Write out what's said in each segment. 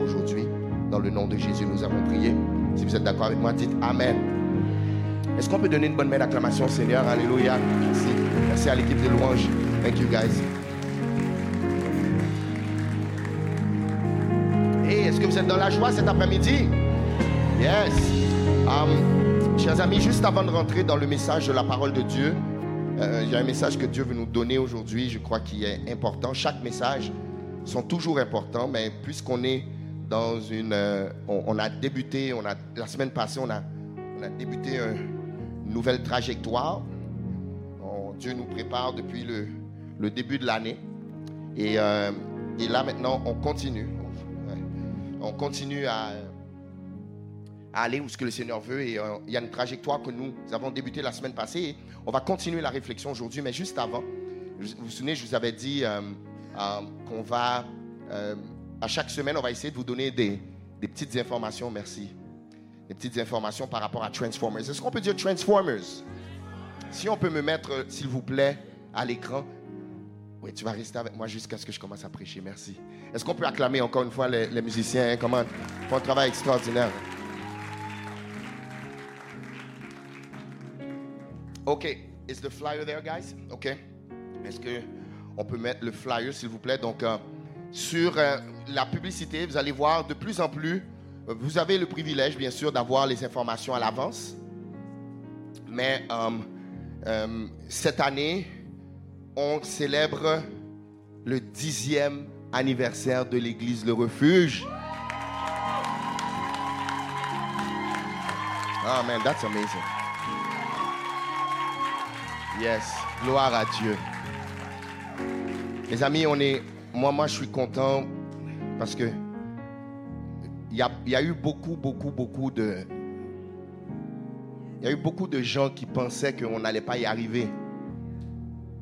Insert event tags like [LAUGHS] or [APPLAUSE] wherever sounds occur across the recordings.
aujourd'hui. Dans le nom de Jésus, nous avons prié. Si vous êtes d'accord avec moi, dites Amen. Est-ce qu'on peut donner une bonne main d'acclamation au Seigneur? Alléluia. Merci. Merci à l'équipe de louanges. Thank you, guys. Et est-ce que vous êtes dans la joie cet après-midi? Yes. Um, chers amis, juste avant de rentrer dans le message de la parole de Dieu, euh, il un message que Dieu veut nous donner aujourd'hui, je crois qu'il est important. Chaque message sont toujours importants, mais puisqu'on est dans une... Euh, on, a débuté, on a, la semaine passée, on a, débuté une nouvelle trajectoire. Dieu nous prépare depuis le, début de l'année. Et, euh, et, là maintenant, on continue. On continue à, aller où ce que le Seigneur veut. Et il y a une trajectoire que nous avons débuté la semaine passée. On va continuer la réflexion aujourd'hui, mais juste avant, vous vous souvenez, je vous avais dit euh, euh, qu'on va, euh, à chaque semaine, on va essayer de vous donner des, petites informations, merci, des petites informations par rapport à Transformers. Est-ce qu'on peut dire Transformers? Si on peut me mettre, s'il vous plaît, à l'écran. Oui, tu vas rester avec moi jusqu'à ce que je commence à prêcher, merci. Est-ce qu'on peut acclamer encore une fois les, musiciens hein? Comment font un travail extraordinaire. OK. Is the flyer there, guys? OK. Est-ce que on peut mettre le flyer, s'il vous plaît? Donc, euh, sur euh, la publicité, vous allez voir de plus en plus, euh, vous avez le privilège, bien sûr, d'avoir les informations à l'avance. Mais cette année, on célèbre le dixième anniversaire de l'église Le Refuge. Oh that's amazing. Yes, gloire à Dieu. Les amis, on est, moi, moi, je suis content parce que il y a, eu beaucoup, beaucoup, beaucoup de, il y a eu beaucoup de gens qui pensaient qu'on n'allait pas y arriver.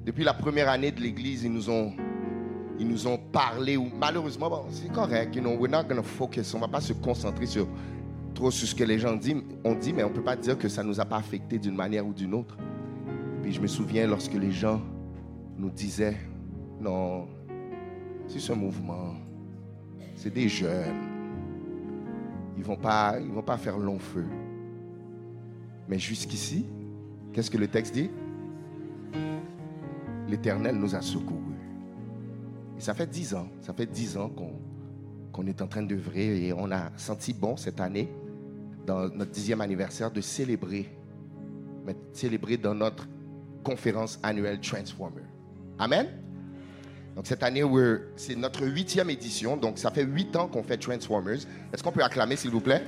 Depuis la première année de l'Église, ils nous ont, ils nous ont parlé. Malheureusement, bon, c'est correct. You know, we're not gonna focus. On va pas se concentrer sur trop sur ce que les gens disent, on dit, mais on peut pas dire que ça nous a pas affecté d'une manière ou d'une autre. Puis je me souviens lorsque les gens nous disaient, non, c'est ce mouvement, c'est des jeunes, ils ils vont pas faire long feu. Mais jusqu'ici, qu'est-ce que le texte dit? L'Éternel nous a secourus. Et ça fait dix ans, ça fait dix ans qu'on est en train d'œuvrer et on a senti bon cette année, dans notre dixième anniversaire, de célébrer, mais célébrer dans notre conférence annuelle Transformer. Amen? Donc cette année, c'est notre huitième édition, donc ça fait huit ans qu'on fait Transformers. Est-ce qu'on peut acclamer, s'il vous plaît?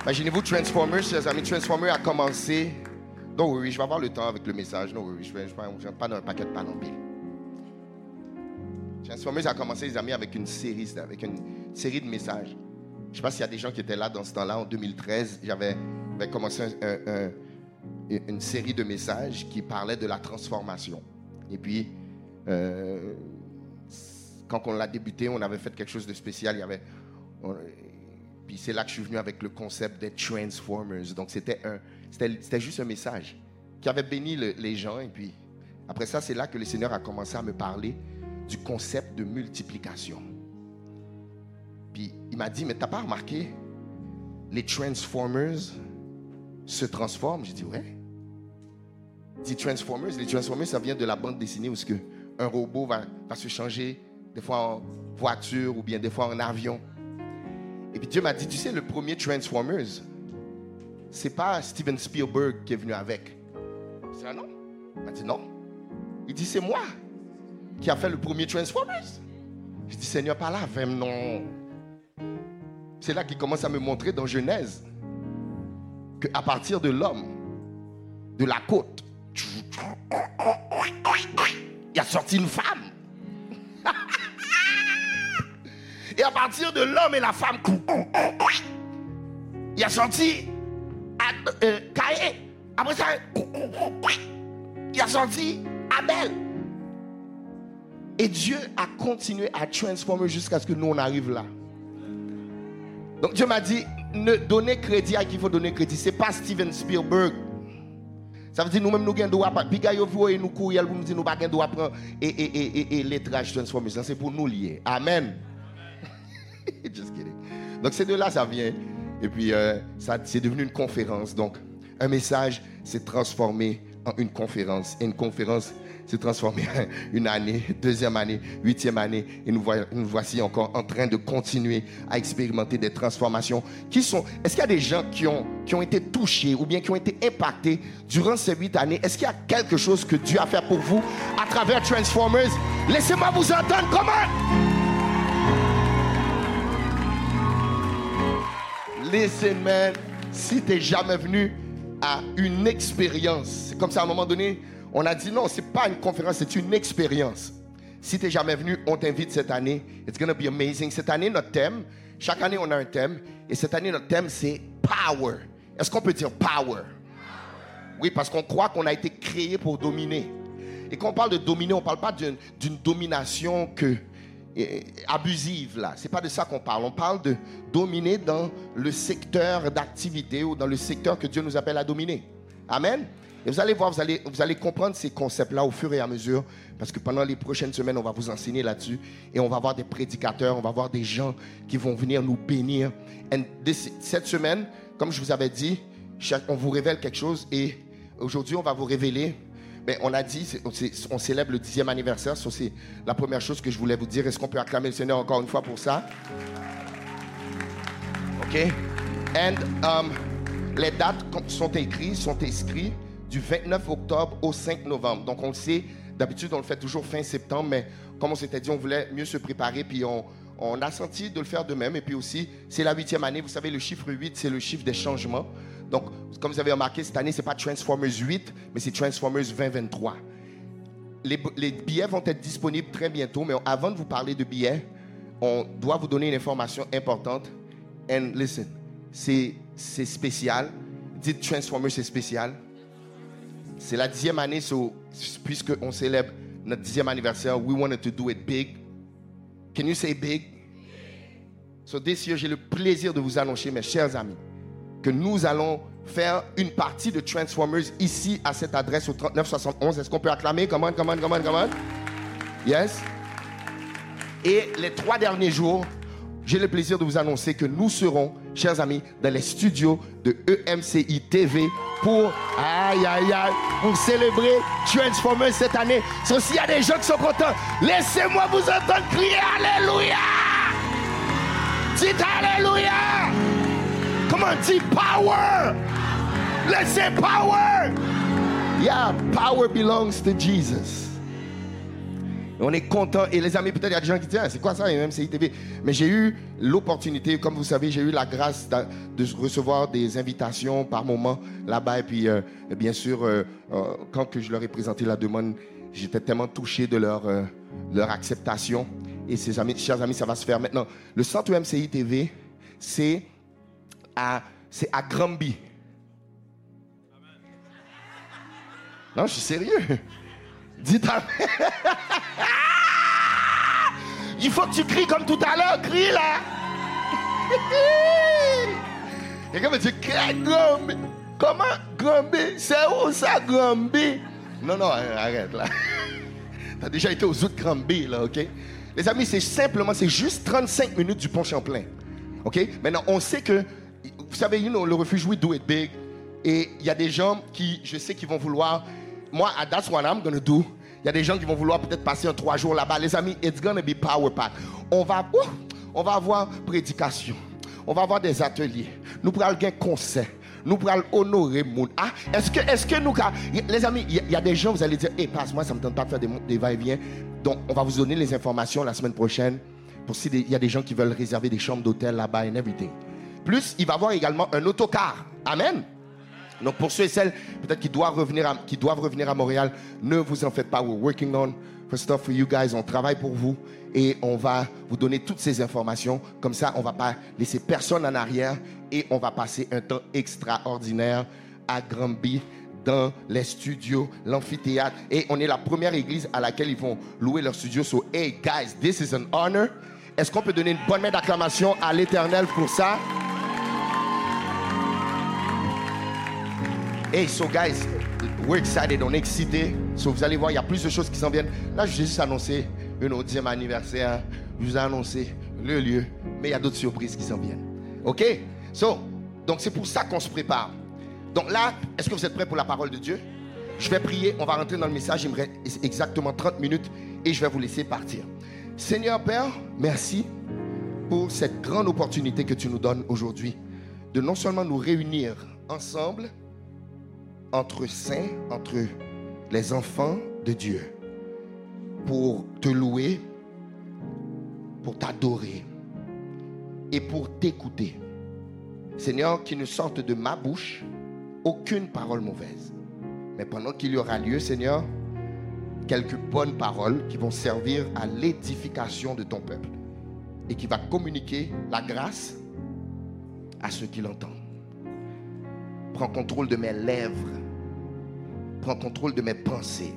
Imaginez-vous Transformers, chers amis. Transformers a commencé. Non, oui, je vais avoir le temps avec le message. Non, oui, je ne vais, pas dans un paquet de panoplie. Transformers a commencé, les amis, avec une série, avec une série de messages. Je ne sais pas s'il y a des gens qui étaient là dans ce temps-là, en 2013. J'avais commencé une série de messages qui parlaient de la transformation. Et puis, euh, quand on l'a débuté, on avait fait quelque chose de spécial. Il y avait, puis c'est là que je suis venu avec le concept des Transformers. Donc c'était un, c'était juste un message qui avait béni les gens. Et puis après ça, c'est là que le Seigneur a commencé à me parler du concept de multiplication. Puis il m'a dit, mais t'as pas remarqué, les Transformers se transforment. J'ai dit, ouais. Dit Transformers, les Transformers, ça vient de la bande dessinée où ce que un robot va, va se changer des fois en voiture ou bien des fois en avion. Et puis Dieu m'a dit, tu sais, le premier Transformers, c'est pas Steven Spielberg qui est venu avec. Je dit, ah non? Il m'a dit, non. Il dit, c'est moi qui a fait le premier Transformers. Je dis, Seigneur, pas là, non. C'est là qu'il commence à me montrer dans Genèse qu'à partir de l'homme, de la côte, il a sorti une femme. [LAUGHS] Et à partir de l'homme et la femme, il a sorti euh, Après ça, il a sorti Abel. Et Dieu a continué à transformer jusqu'à ce que nous on arrive là. Donc Dieu m'a dit, ne donnez crédit à qui faut donner crédit. Ce n'est pas Steven Spielberg. Ça veut dire nous-mêmes nous gagnons droit. Puis gars, vous et nous courir pour nous dire nous pas droit prendre et et et et lettrage transformation, c'est pour nous lier. Amen. [LAUGHS] Just kidding. Donc c'est de là ça vient. Et puis euh, ça c'est devenu une conférence. Donc un message s'est transformé en une conférence. Une conférence s'est transformée en une année, deuxième année, huitième année. Et nous, voici encore en train de continuer à expérimenter des transformations qui sont... Est-ce qu'il y a des gens qui ont, été touchés ou bien qui ont été impactés durant ces huit années? Est-ce qu'il y a quelque chose que Dieu a fait pour vous à travers Transformers? Laissez-moi vous entendre. Comment? Listen, man, si tu jamais venu à une expérience, c'est comme ça à un moment donné, on a dit non, c'est pas une conférence, c'est une expérience. Si tu n'es jamais venu, on t'invite cette année. It's going to be amazing. Cette année, notre thème, chaque année, on a un thème. Et cette année, notre thème, c'est power. Est-ce qu'on peut dire power? Oui, parce qu'on croit qu'on a été créé pour dominer. Et quand on parle de dominer, on ne parle pas d'une domination que, abusive là. C'est pas de ça qu'on parle. On parle de dominer dans le secteur d'activité ou dans le secteur que Dieu nous appelle à dominer. Amen? Et vous allez voir, vous allez, vous allez comprendre ces concepts-là au fur et à mesure, parce que pendant les prochaines semaines, on va vous enseigner là-dessus, et on va avoir des prédicateurs, on va avoir des gens qui vont venir nous bénir. Et cette semaine, comme je vous avais dit, on vous révèle quelque chose, et aujourd'hui, on va vous révéler ben, on a dit, on célèbre le dixième anniversaire. c'est la première chose que je voulais vous dire. Est-ce qu'on peut acclamer le Seigneur encore une fois pour ça? OK? Et um, les dates sont écrites, sont inscrites du 29 octobre au 5 novembre. Donc, on le sait, d'habitude, on le fait toujours fin septembre, mais comme on s'était dit, on voulait mieux se préparer, puis on, a senti de le faire de même. Et puis aussi, c'est la huitième année. Vous savez, le chiffre 8, c'est le chiffre des changements. Donc, comme vous avez remarqué, cette année, ce n'est pas Transformers 8, mais c'est Transformers 2023. Les, les, billets vont être disponibles très bientôt, mais avant de vous parler de billets, on doit vous donner une information importante. And listen, c'est spécial. Dites Transformers, c'est spécial. C'est la dixième année, so, puisqu'on célèbre notre dixième anniversaire, we wanted to do it big. Can you say big? So this year, j'ai le plaisir de vous annoncer, mes chers amis, que nous allons faire une partie de Transformers ici à cette adresse au 3971. Est-ce qu'on peut acclamer? Comment, comment, comment, comment? Yes? Et les trois derniers jours, j'ai le plaisir de vous annoncer que nous serons, chers amis, dans les studios de EMCI TV pour, célébrer Transformers cette année. So, s'il y a des gens qui sont contents, laissez-moi vous entendre crier Alléluia! Dites Alléluia! Comment dit power? Say power. Yeah, power belongs to Jesus. On est content. Et les amis, peut-être il y a des gens qui disent, ah, c'est quoi ça, MCI TV Mais j'ai eu l'opportunité, comme vous savez, j'ai eu la grâce de recevoir des invitations par moment là-bas. Et puis, euh, bien sûr, euh, euh, quand je leur ai présenté la demande, j'étais tellement touché de leur, leur acceptation. Et ces amis, chers amis, ça va se faire maintenant. Le centre MCI TV, c'est à, c'est à Granby. Non, je suis sérieux. Dites Amen. [LAUGHS] Il faut que tu cries comme tout à l'heure. Crie là. [LAUGHS] Quelqu'un me dit, Granby. Comment Granby C'est où ça, Granby Non, non, arrête là. [LAUGHS] Tu as déjà été aux autres Granby là, ok? Les amis, c'est simplement, c'est juste 35 minutes du pont Champlain. Ok? Maintenant, on sait que vous savez, you le refuge, we do it big. Et il y a des gens qui, je sais, qui vont vouloir. Moi, that's what I'm to do. Il y a des gens qui vont vouloir peut-être passer un trois jours là-bas. Les amis, it's to be power pack. On va, on va avoir prédication. On va avoir des ateliers. Nous pourrons un concert. Nous pourrons honorer mon. Ah, est-ce que, est-ce que nous, les amis, il y, a des gens, vous allez dire, hé, passe-moi, ça me tente pas de faire des, va-et-vient. Donc, on va vous donner les informations la semaine prochaine. Pour s'il y a des gens qui veulent réserver des chambres d'hôtel là-bas et everything. Plus, il va y avoir également un autocar. Amen. Donc pour ceux et celles peut-être qui doivent revenir à, qui doivent revenir à Montréal, ne vous en faites pas. We're working on for stuff for you guys. On travaille pour vous et on va vous donner toutes ces informations. Comme ça, on va pas laisser personne en arrière et on va passer un temps extraordinaire à Granby dans les studios, l'amphithéâtre. Et on est la première église à laquelle ils vont louer leur studio. So, hey guys, this is an honor. Est-ce qu'on peut donner une bonne main d'acclamation à l'Éternel pour ça? Hey, so guys, We're excited, on est excité. So, vous allez voir, il y a plus de choses qui s'en viennent. Là, je vais juste annoncer un audième anniversaire. Je vous ai annoncé le lieu, mais il y a d'autres surprises qui s'en viennent. OK? So, donc c'est pour ça qu'on se prépare. Donc là, est-ce que vous êtes prêts pour la parole de Dieu? Je vais prier, on va rentrer dans le message. Il me reste exactement 30 minutes et je vais vous laisser partir. Seigneur Père, merci pour cette grande opportunité que tu nous donnes aujourd'hui de non seulement nous réunir ensemble, entre saints, entre les enfants de Dieu, pour te louer, pour t'adorer et pour t'écouter. Seigneur, qu'il ne sorte de ma bouche aucune parole mauvaise. Mais pendant qu'il y aura lieu, Seigneur, quelques bonnes paroles qui vont servir à l'édification de ton peuple et qui va communiquer la grâce à ceux qui l'entendent. Prends contrôle de mes lèvres. Prends contrôle de mes pensées.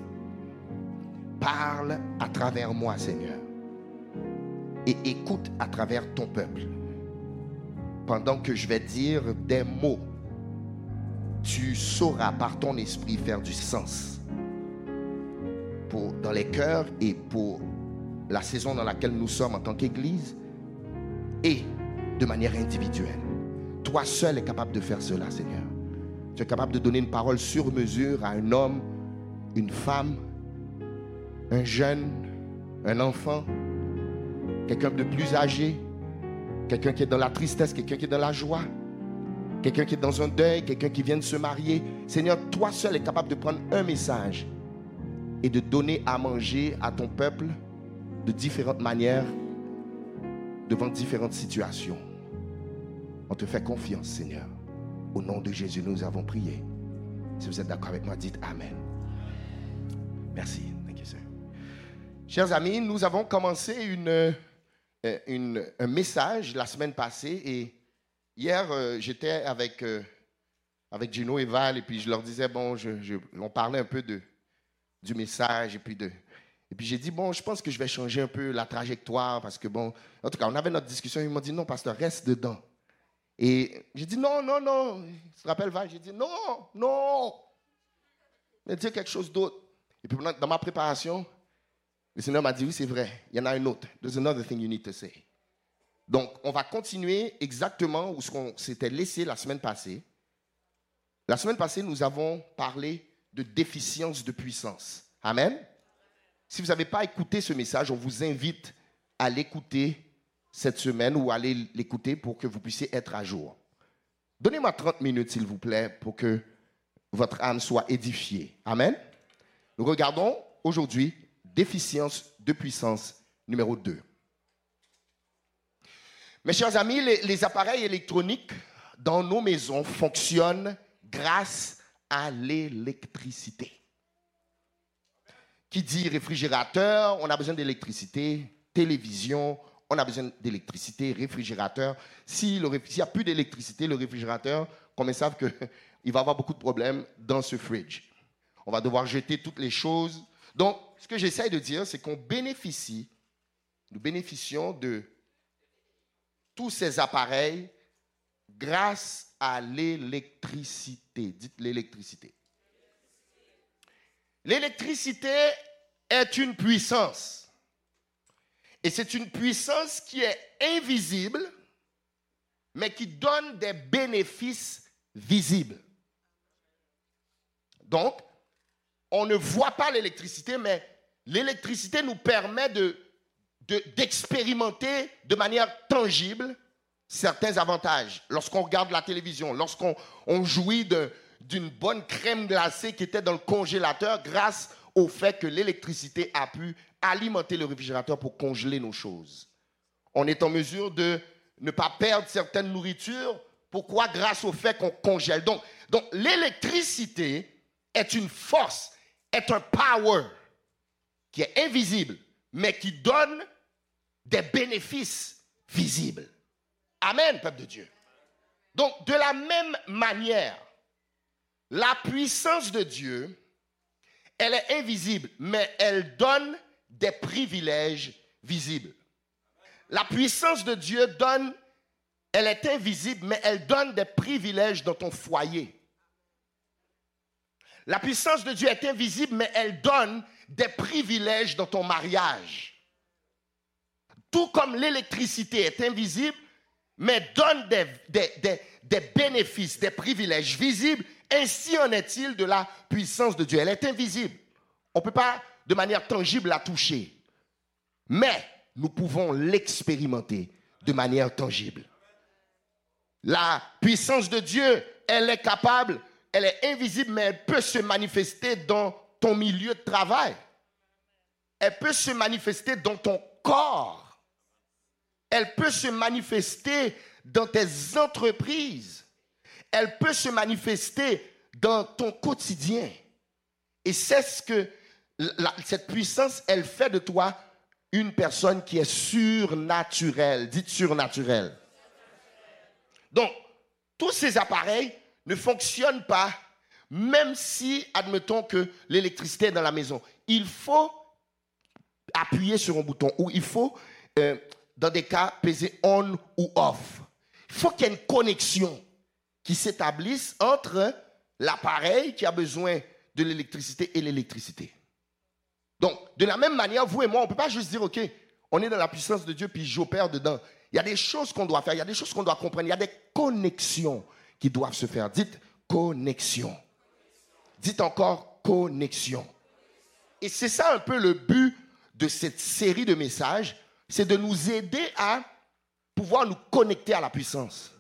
Parle à travers moi, Seigneur. Et écoute à travers ton peuple. Pendant que je vais dire des mots, tu sauras par ton esprit faire du sens pour, dans les cœurs et pour la saison dans laquelle nous sommes en tant qu'Église et de manière individuelle. Toi seul es capable de faire cela, Seigneur. Tu es capable de donner une parole sur mesure à un homme, une femme, un jeune, un enfant, quelqu'un de plus âgé, quelqu'un qui est dans la tristesse, quelqu'un qui est dans la joie, quelqu'un qui est dans un deuil, quelqu'un qui vient de se marier. Seigneur, toi seul es capable de prendre un message et de donner à manger à ton peuple de différentes manières, devant différentes situations. On te fait confiance, Seigneur. Au nom de Jésus, nous avons prié. Si vous êtes d'accord avec moi, dites Amen. Merci. Thank you. Chers amis, nous avons commencé une, euh, un message la semaine passée et hier, euh, j'étais avec, euh, avec Gino et Val et puis je leur disais, bon, je, on parlait un peu de, du message et puis de, et puis j'ai dit, bon, je pense que je vais changer un peu la trajectoire parce que, bon, en tout cas, on avait notre discussion. Ils m'ont dit, non, pasteur, reste dedans. Et j'ai dit non, non, non. Tu te rappelles, Val J'ai dit non, non. Mais dis quelque chose d'autre. Et puis dans ma préparation, le Seigneur m'a dit oui, c'est vrai. Il y en a un autre. There's another thing you need to say. Donc, on va continuer exactement où on s'était laissé la semaine passée. La semaine passée, nous avons parlé de déficience de puissance. Amen. Si vous n'avez pas écouté ce message, on vous invite à l'écouter cette semaine ou allez l'écouter pour que vous puissiez être à jour. Donnez-moi 30 minutes, s'il vous plaît, pour que votre âme soit édifiée. Amen. Nous regardons aujourd'hui déficience de puissance numéro 2. Mes chers amis, les, les, appareils électroniques dans nos maisons fonctionnent grâce à l'électricité. Qui dit réfrigérateur, on a besoin d'électricité, télévision, on a besoin d'électricité, réfrigérateur. S'il n'y a plus d'électricité, le réfrigérateur, comme ils savent qu'il [LAUGHS] va avoir beaucoup de problèmes dans ce fridge. On va devoir jeter toutes les choses. Donc, ce que j'essaie de dire, c'est qu'on bénéficie, nous bénéficions de tous ces appareils grâce à l'électricité. Dites l'électricité. L'électricité est une puissance. Et c'est une puissance qui est invisible, mais qui donne des bénéfices visibles. Donc, on ne voit pas l'électricité, mais l'électricité nous permet de, d'expérimenter de, manière tangible certains avantages. Lorsqu'on regarde la télévision, lorsqu'on on jouit d'une bonne crème glacée qui était dans le congélateur grâce au fait que l'électricité a pu alimenter le réfrigérateur pour congeler nos choses. On est en mesure de ne pas perdre certaines nourritures. Pourquoi? Grâce au fait qu'on congèle. Donc, donc l'électricité est une force, est un power qui est invisible, mais qui donne des bénéfices visibles. Amen, peuple de Dieu. Donc, de la même manière, la puissance de Dieu, elle est invisible, mais elle donne des privilèges visibles. La puissance de Dieu donne, elle est invisible, mais elle donne des privilèges dans ton foyer. La puissance de Dieu est invisible, mais elle donne des privilèges dans ton mariage. Tout comme l'électricité est invisible, mais donne des, bénéfices, des privilèges visibles, ainsi en est-il de la puissance de Dieu. Elle est invisible. On ne peut pas de manière tangible la toucher. Mais nous pouvons l'expérimenter de manière tangible. La puissance de Dieu, elle est capable, elle est invisible, mais elle peut se manifester dans ton milieu de travail. Elle peut se manifester dans ton corps. Elle peut se manifester dans tes entreprises. Elle peut se manifester dans ton quotidien. Et c'est ce que cette puissance, elle fait de toi une personne qui est surnaturelle. Dites surnaturelle. Donc, tous ces appareils ne fonctionnent pas, même si, admettons que l'électricité est dans la maison. Il faut appuyer sur un bouton ou il faut, euh, dans des cas, peser on ou off. Il faut qu'il y ait une connexion qui s'établisse entre l'appareil qui a besoin de l'électricité et l'électricité. Donc, de la même manière, vous et moi, on ne peut pas juste dire, OK, on est dans la puissance de Dieu, puis j'opère dedans. Il y a des choses qu'on doit faire, il y a des choses qu'on doit comprendre, il y a des connexions qui doivent se faire. Dites connexion. Dites encore connexion. Et c'est ça un peu le but de cette série de messages, c'est de nous aider à pouvoir nous connecter à la puissance.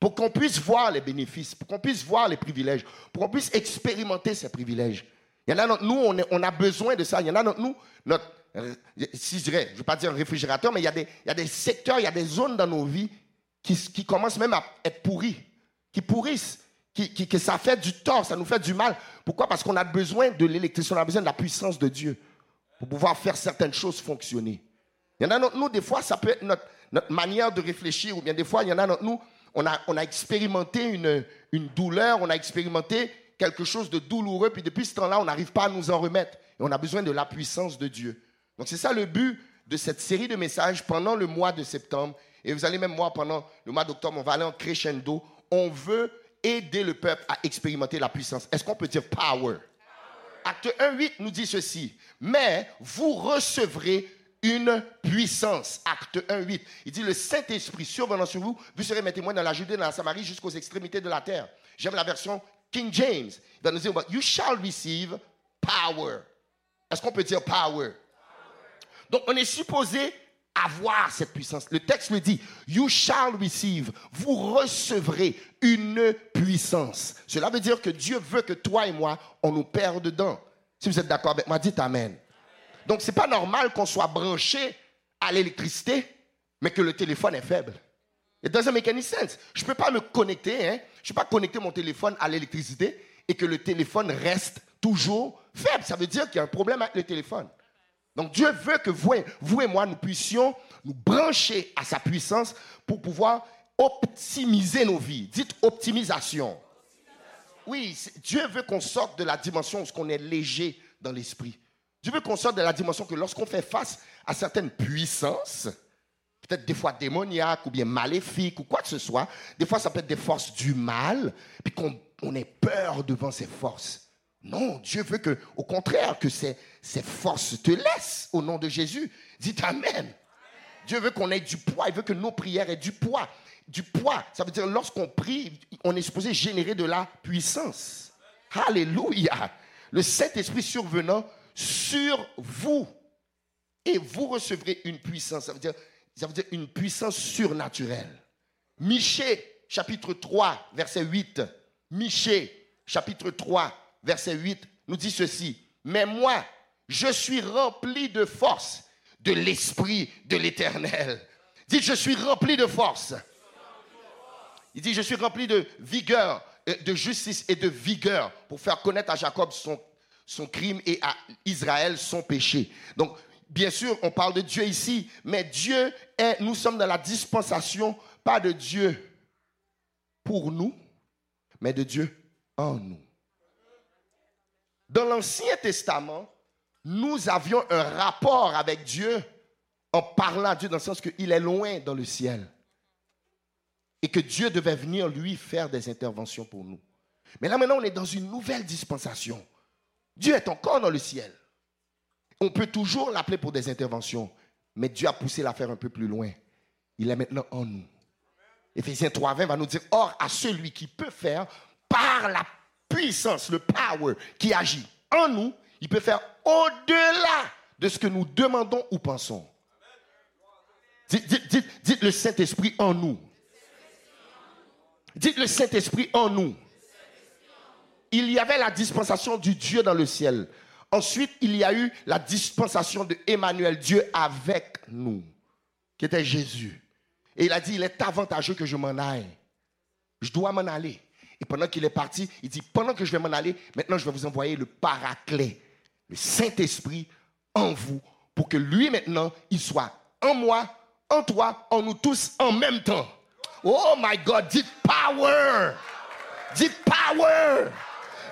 Pour qu'on puisse voir les bénéfices, pour qu'on puisse voir les privilèges, pour qu'on puisse expérimenter ces privilèges. Il y en a d'entre nous, on, a besoin de ça. Il y en a d'entre nous, notre, euh, si je dirais, je ne veux pas dire un réfrigérateur, mais il y, a des, secteurs, il y a des zones dans nos vies qui, commencent même à être pourries, qui pourrissent, qui, que ça fait du tort, ça nous fait du mal. Pourquoi? Parce qu'on a besoin de l'électricité, on a besoin de la puissance de Dieu pour pouvoir faire certaines choses fonctionner. Il y en a d'entre nous, des fois, ça peut être notre, manière de réfléchir, ou bien des fois, il y en a d'entre nous, on a, expérimenté une douleur, on a expérimenté quelque chose de douloureux, puis depuis ce temps-là, on n'arrive pas à nous en remettre. Et on a besoin de la puissance de Dieu. Donc c'est ça le but de cette série de messages pendant le mois de septembre. Et vous allez même voir pendant le mois d'octobre, on va aller en crescendo. On veut aider le peuple à expérimenter la puissance. Est-ce qu'on peut dire power? Acte 1, 8 nous dit ceci. Mais vous recevrez une puissance. Acte 1, 8. Il dit, le Saint-Esprit survenant sur vous, vous serez mes témoins dans la Judée, dans la Samarie, jusqu'aux extrémités de la terre. J'aime la version King James, il va nous dire, you shall receive power. Est-ce qu'on peut dire power? Donc, on est supposé avoir cette puissance. Le texte le dit, you shall receive, vous recevrez une puissance. Cela veut dire que Dieu veut que toi et moi, on nous perde dedans. Si vous êtes d'accord avec moi, dites Amen. Donc, ce n'est pas normal qu'on soit branché à l'électricité, mais que le téléphone est faible. It doesn't make any sense. Je ne peux pas me connecter, hein? Je ne peux pas connecter mon téléphone à l'électricité et que le téléphone reste toujours faible. Ça veut dire qu'il y a un problème avec le téléphone. Donc Dieu veut que vous, vous et moi, nous puissions nous brancher à sa puissance pour pouvoir optimiser nos vies. Dites optimisation. Oui, Dieu veut qu'on sorte de la dimension où on est léger dans l'esprit. Dieu veut qu'on sorte de la dimension que lorsqu'on fait face à certaines puissances, peut-être des fois démoniaques ou bien maléfiques ou quoi que ce soit. Des fois, ça peut être des forces du mal, puis qu'on on ait peur devant ces forces. Non, Dieu veut que, au contraire, que ces, ces forces te laissent au nom de Jésus. Dites Amen. Dieu veut qu'on ait du poids, il veut que nos prières aient du poids. Du poids, ça veut dire lorsqu'on prie, on est supposé générer de la puissance. Alléluia. Le Saint-Esprit survenant sur vous. Et vous recevrez une puissance. Ça veut dire ça veut dire une puissance surnaturelle. Michée, chapitre 3, verset 8. Michée, chapitre 3, verset 8, nous dit ceci. Mais moi, je suis rempli de force de l'Esprit de l'Éternel. Dites, je suis rempli de force. Il dit, je suis rempli de vigueur, euh, de justice et de vigueur pour faire connaître à Jacob son, son crime et à Israël son péché. Donc, bien sûr, on parle de Dieu ici, mais Dieu est, nous sommes dans la dispensation, pas de Dieu pour nous, mais de Dieu en nous. Dans l'Ancien Testament, nous avions un rapport avec Dieu en parlant à Dieu dans le sens qu'il est loin dans le ciel. Et que Dieu devait venir lui faire des interventions pour nous. Mais là maintenant, on est dans une nouvelle dispensation. Dieu est encore dans le ciel. On peut toujours l'appeler pour des interventions, mais Dieu a poussé l'affaire un peu plus loin. Il est maintenant en nous. Éphésiens 3.20 va nous dire, or à celui qui peut faire par la puissance, le power qui agit en nous, il peut faire au-delà de ce que nous demandons ou pensons. Dites, le Saint-Esprit en nous. Dites le Saint-Esprit en nous. Il y avait la dispensation du Dieu dans le ciel. Ensuite, il y a eu la dispensation de Emmanuel, Dieu avec nous, qui était Jésus. Et il a dit, il est avantageux que je m'en aille. Je dois m'en aller. Et pendant qu'il est parti, il dit, pendant que je vais m'en aller, maintenant je vais vous envoyer le paraclet, le Saint-Esprit en vous, pour que lui maintenant, il soit en moi, en toi, en nous tous en même temps. Oh my God, dites power. Dites power.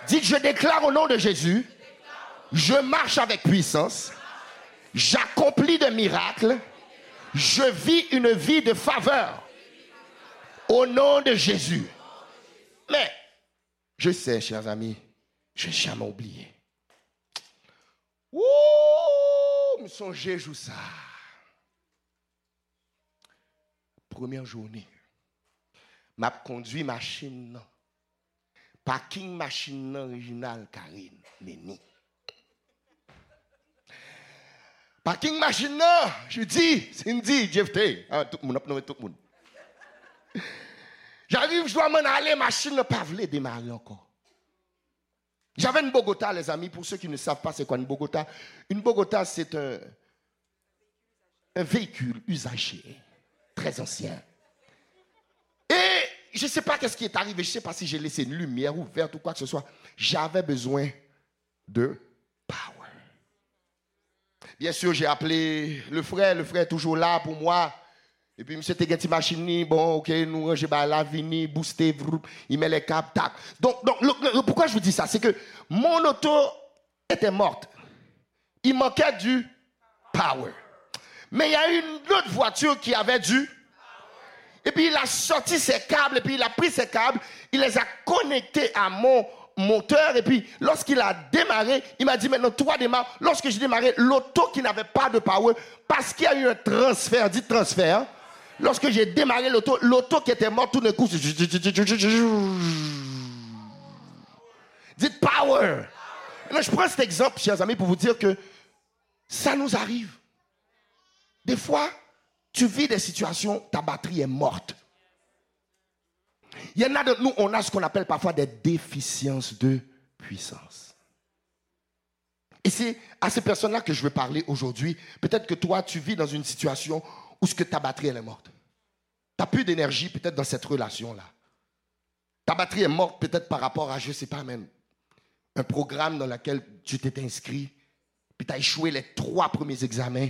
Dites, je déclare au nom de Jésus, je marche avec puissance, j'accomplis des miracles, je vis une vie de faveur au nom de Jésus. Mais, je sais, chers amis, je n'ai jamais oublié. Ouh, me songez, joue ça. Première journée, m'a conduit machine, parking machine original Karine, Neni. Parking machine, je dis, Cindy, Jeff ah, tout le monde, tout le monde. J'arrive, je dois m'en aller, machine ne pas démarrer encore. J'avais une Bogota, les amis, pour ceux qui ne savent pas c'est quoi une Bogota. Une Bogota, c'est un, un véhicule usagé, très ancien. Et je ne sais pas qu'est-ce qui est arrivé, je ne sais pas si j'ai laissé une lumière ouverte ou quoi que ce soit. J'avais besoin de. Bien sûr, j'ai appelé le frère, le frère est toujours là pour moi. Et puis, monsieur Tegeti machine, bon, ok, nous ranger la vini, booster, il met les câbles, tac. Donc, donc pourquoi je vous dis ça? C'est que mon auto était morte. Il manquait du power. Mais il y a une autre voiture qui avait du et puis il a sorti ses câbles, et puis il a pris ses câbles, il les a connectés à mon moteur, et puis lorsqu'il a démarré, il m'a dit maintenant toi démarre. Lorsque j'ai démarré, l'auto qui n'avait pas de power, parce qu'il y a eu un transfert, dit transfert, lorsque j'ai démarré l'auto, l'auto qui était morte tout d'un coup, dites power. je prends cet exemple, chers amis, pour vous dire que ça nous arrive. Des fois, tu vis des situations, ta batterie est morte. Il y en a de nous, on a ce qu'on appelle parfois des déficiences de puissance. Et c'est à ces personnes-là que je veux parler aujourd'hui. Peut-être que toi, tu vis dans une situation où ce que ta batterie elle est morte. Tu n'as plus d'énergie peut-être dans cette relation-là. Ta batterie est morte peut-être par rapport à, je ne sais pas même, un programme dans lequel tu t'es inscrit, puis tu as échoué les trois premiers examens,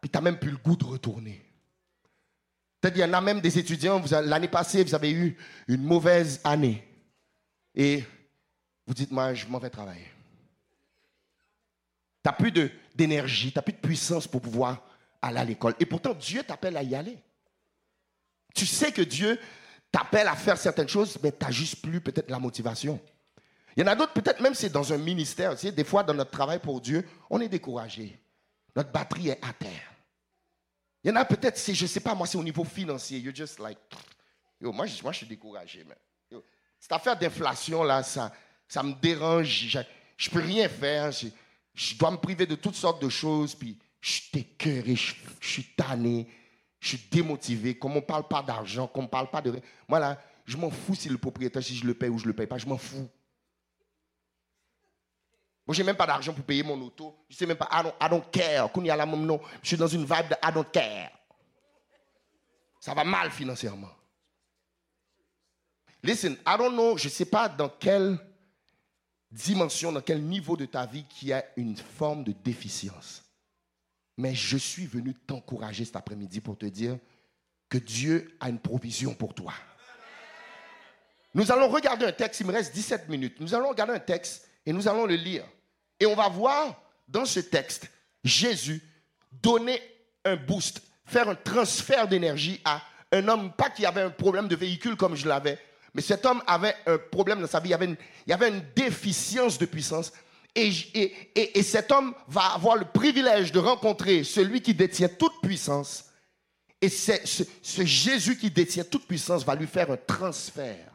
puis tu n'as même plus le goût de retourner. Peut-être qu'il y en a même des étudiants, l'année passée, vous avez eu une mauvaise année. Et vous dites, moi, je m'en vais travailler. Tu n'as plus d'énergie, tu n'as plus de puissance pour pouvoir aller à l'école. Et pourtant, Dieu t'appelle à y aller. Tu sais que Dieu t'appelle à faire certaines choses, mais tu n'as juste plus peut-être la motivation. Il y en a d'autres, peut-être même c'est dans un ministère. Des fois, dans notre travail pour Dieu, on est découragé. Notre batterie est à terre. Il y en a peut-être, c'est, je ne sais pas, moi, c'est au niveau financier. You're just like, yo, moi, je, moi, je suis découragé. Mais, cette affaire d'inflation, là, ça, ça me dérange. Je ne peux rien faire. Je, je, dois me priver de toutes sortes de choses. Puis, je suis écœuré, je, suis tanné, je suis démotivé. Comme on ne parle pas d'argent, comme on ne parle pas de. Moi, là, je m'en fous si le propriétaire, si je le paye ou je ne le paye pas. Je m'en fous. Moi, je n'ai même pas d'argent pour payer mon auto. Je sais même pas, I don't, care. Je suis dans une vibe de I don't care. Ça va mal financièrement. Listen, I don't know, je sais pas dans quelle dimension, dans quel niveau de ta vie qui a une forme de déficience. Mais je suis venu t'encourager cet après-midi pour te dire que Dieu a une provision pour toi. Nous allons regarder un texte, il me reste 17 minutes. Nous allons regarder un texte et nous allons le lire. Et on va voir dans ce texte Jésus donner un boost, faire un transfert d'énergie à un homme, pas qui avait un problème de véhicule comme je l'avais, mais cet homme avait un problème dans sa vie, il y avait une, déficience de puissance. Et, et, et, cet homme va avoir le privilège de rencontrer celui qui détient toute puissance. Et ce Jésus qui détient toute puissance va lui faire un transfert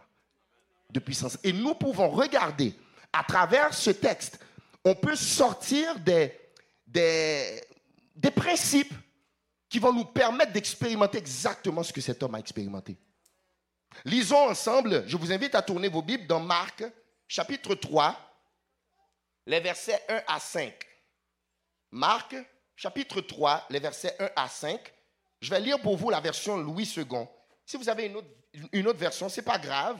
de puissance. Et nous pouvons regarder à travers ce texte, on peut sortir des, principes qui vont nous permettre d'expérimenter exactement ce que cet homme a expérimenté. Lisons ensemble, je vous invite à tourner vos Bibles dans Marc, chapitre 3, les versets 1 à 5. Marc, chapitre 3, les versets 1 à 5. Je vais lire pour vous la version Louis II. Si vous avez une autre, version, ce n'est pas grave.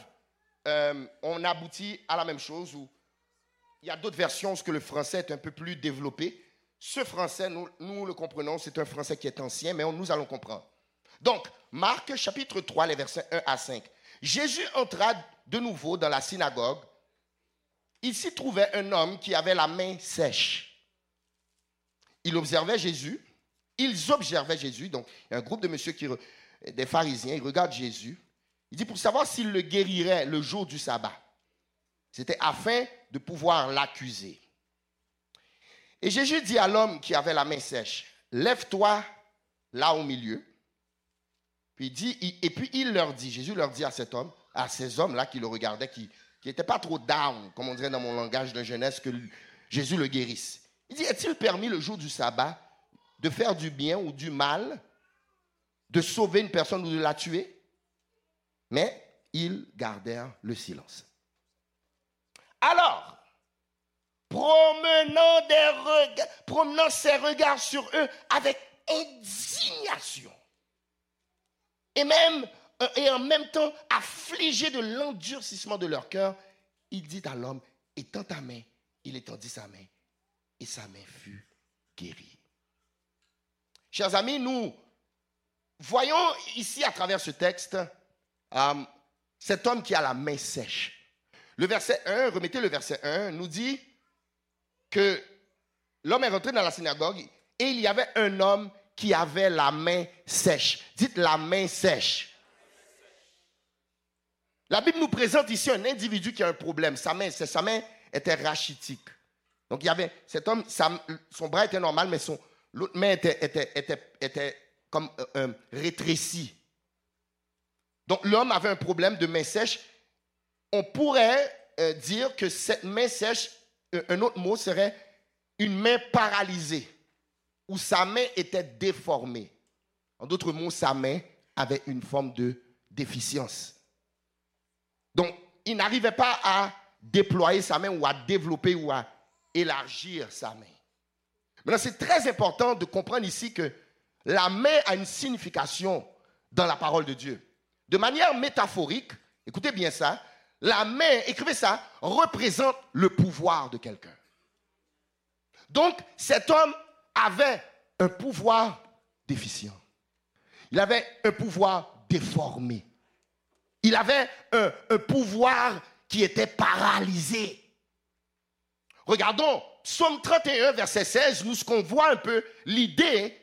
Euh, on aboutit à la même chose. Il y a d'autres versions où le français est un peu plus développé. Ce français, nous, le comprenons, c'est un français qui est ancien, mais nous allons comprendre. Donc, Marc chapitre 3, les versets 1 à 5. Jésus entra de nouveau dans la synagogue. Il s'y trouvait un homme qui avait la main sèche. Il observait Jésus. Ils observaient Jésus. Donc, il y a un groupe de messieurs, des pharisiens, ils regardent Jésus. Il dit pour savoir s'il le guérirait le jour du sabbat. C'était afin de pouvoir l'accuser. Et Jésus dit à l'homme qui avait la main sèche, lève-toi là au milieu. Puis dit, et puis il leur dit, Jésus leur dit à cet homme, à ces hommes-là qui le regardaient, qui n'étaient pas trop down, comme on dirait dans mon langage de jeunesse, que Jésus le guérisse. Il dit, est-il permis le jour du sabbat de faire du bien ou du mal, de sauver une personne ou de la tuer? Mais ils gardèrent le silence. Alors, promenant, ses regards sur eux avec indignation, et même euh, et en même temps affligé de l'endurcissement de leur cœur, il dit à l'homme, étends ta main, il étendit sa main, et sa main fut guérie. Chers amis, nous voyons ici à travers ce texte euh, cet homme qui a la main sèche. Le verset 1, remettez le verset 1, nous dit que l'homme est rentré dans la synagogue et il y avait un homme qui avait la main sèche. Dites la main sèche. La Bible nous présente ici un individu qui a un problème. Sa main, sa main était rachitique. Donc il y avait cet homme, son bras était normal, mais son l'autre main était, était, était, était comme euh, euh, rétrécie. Donc l'homme avait un problème de main sèche. On pourrait euh, dire que cette main sèche, un autre mot serait une main paralysée où sa main était déformée. En d'autres mots, sa main avait une forme de déficience. Donc, il n'arrivait pas à déployer sa main ou à développer ou à élargir sa main. Maintenant, c'est très important de comprendre ici que la main a une signification dans la parole de Dieu. De manière métaphorique, écoutez bien ça, la main, écrivez ça, représente le pouvoir de quelqu'un. Donc, cet homme avait un pouvoir déficient. Il avait un pouvoir déformé. Il avait un, pouvoir qui était paralysé. Regardons, Psaume 31, verset 16, nous ce qu'on voit un peu l'idée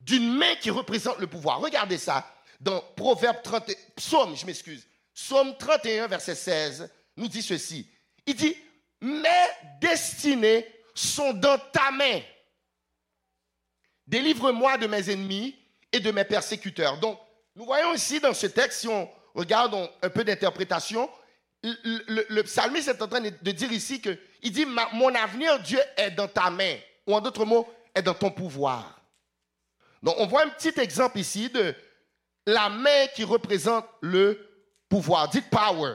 d'une main qui représente le pouvoir. Regardez ça dans Proverbe 30, Psaume, je m'excuse. Psaume 31, verset 16, nous dit ceci. Il dit, mes destinées sont dans ta main. Délivre-moi de mes ennemis et de mes persécuteurs. Donc, nous voyons ici dans ce texte, si on regarde un peu d'interprétation, le, psalmiste est en train de dire ici que il dit mon avenir Dieu est dans ta main ou en d'autres mots est dans ton pouvoir. Donc on voit un petit exemple ici de la main qui représente le pouvoir. Dites power.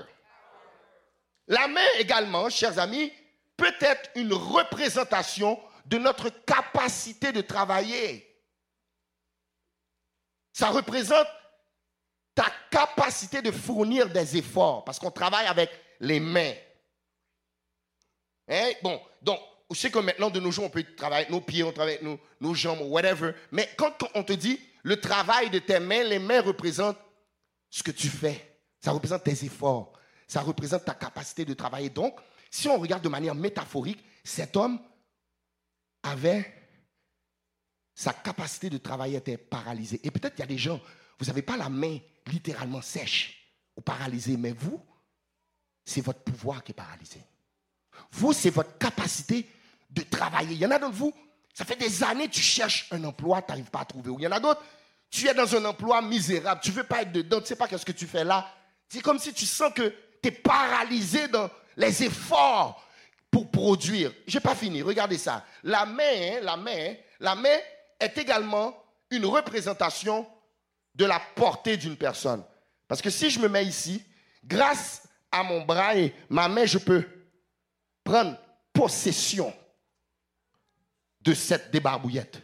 La main également, chers amis, peut être une représentation de notre capacité de travailler. Ça représente ta capacité de fournir des efforts, parce qu'on travaille avec les mains. Hein? Bon, donc, je sais que maintenant, de nos jours, on peut travailler avec nos pieds, on travaille avec nos, nos jambes, whatever. Mais quand on te dit le travail de tes mains, les mains représentent ce que tu fais. Ça représente tes efforts. Ça représente ta capacité de travailler. Donc, si on regarde de manière métaphorique, cet homme avait sa capacité de travailler était paralysée. Et peut-être qu'il y a des gens, vous n'avez pas la main littéralement sèche ou paralysée, mais vous, c'est votre pouvoir qui est paralysé. Vous, c'est votre capacité de travailler. Il y en a d'entre vous, ça fait des années tu cherches un emploi, tu n'arrives pas à trouver. Ou il y en a d'autres, tu es dans un emploi misérable, tu ne veux pas être dedans, tu ne sais pas ce que tu fais là. C'est comme si tu sens que tu es paralysé dans les efforts pour produire. Je n'ai pas fini, regardez ça. La main, hein, la main, la main est également une représentation de la portée d'une personne. Parce que si je me mets ici, grâce à mon bras et ma main, je peux prendre possession de cette débarbouillette.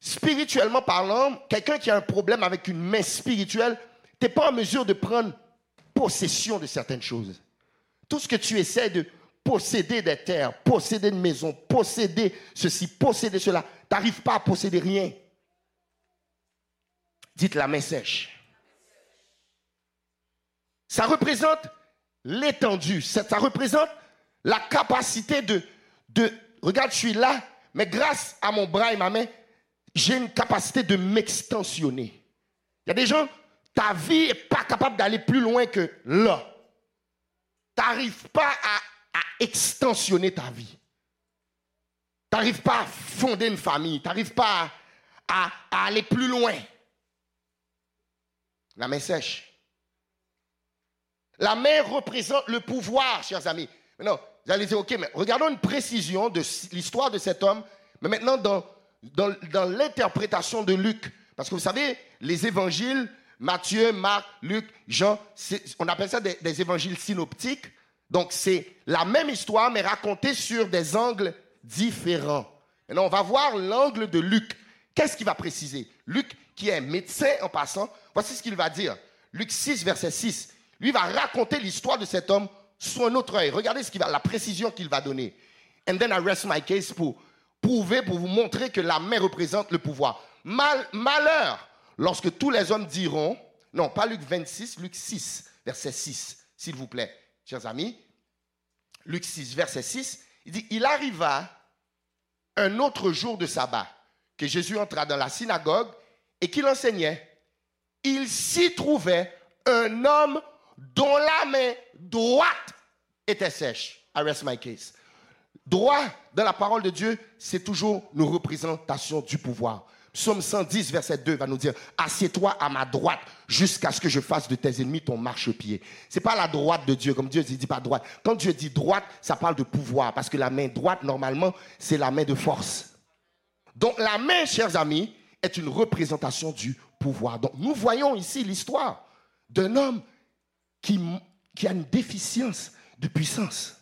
Spirituellement parlant, quelqu'un qui a un problème avec une main spirituelle, tu n'es pas en mesure de prendre possession de certaines choses. Tout ce que tu essaies de posséder des terres, posséder une maison, posséder ceci, posséder cela, tu n'arrives pas à posséder rien. Dites la main sèche. Ça représente l'étendue, ça, représente la capacité de, de, regarde, je suis là, mais grâce à mon bras et ma main, j'ai une capacité de m'extensionner. Il y a des gens, ta vie n'est pas capable d'aller plus loin que là. Tu n'arrives pas à, extensionner ta vie. Tu n'arrives pas à fonder une famille. Tu n'arrives pas à, aller plus loin. La main sèche. La main représente le pouvoir, chers amis. Maintenant, vous allez dire, ok, mais regardons une précision de l'histoire de cet homme, mais maintenant dans, dans, l'interprétation de Luc. Parce que vous savez, les évangiles, Matthieu, Marc, Luc, Jean, on appelle ça des, évangiles synoptiques. Donc c'est la même histoire, mais racontée sur des angles différents. Maintenant, on va voir l'angle de Luc. Qu'est-ce qu'il va préciser? Luc, qui est médecin en passant, voici ce qu'il va dire. Luc 6, verset 6. Lui va raconter l'histoire de cet homme sous un autre œil. Regardez ce va, la précision qu'il va donner. And then I rest my case pour prouver, pour vous montrer que la main représente le pouvoir. Mal, malheur, lorsque tous les hommes diront, non, pas Luc 26, Luc 6, verset 6, s'il vous plaît, chers amis. Luc 6, verset 6, il dit, il arriva un autre jour de sabbat que Jésus entra dans la synagogue et qu'il enseignait. Il s'y trouvait un homme dont la main droite était sèche. I rest my case. Droit dans la parole de Dieu, c'est toujours une représentation du pouvoir. Psaume 110, verset 2 va nous dire Assieds-toi à ma droite jusqu'à ce que je fasse de tes ennemis ton marchepied. Ce n'est pas la droite de Dieu, comme Dieu ne dit pas droite. Quand Dieu dit droite, ça parle de pouvoir, parce que la main droite, normalement, c'est la main de force. Donc la main, chers amis, est une représentation du pouvoir. Donc nous voyons ici l'histoire d'un homme qui, qui a une déficience de puissance.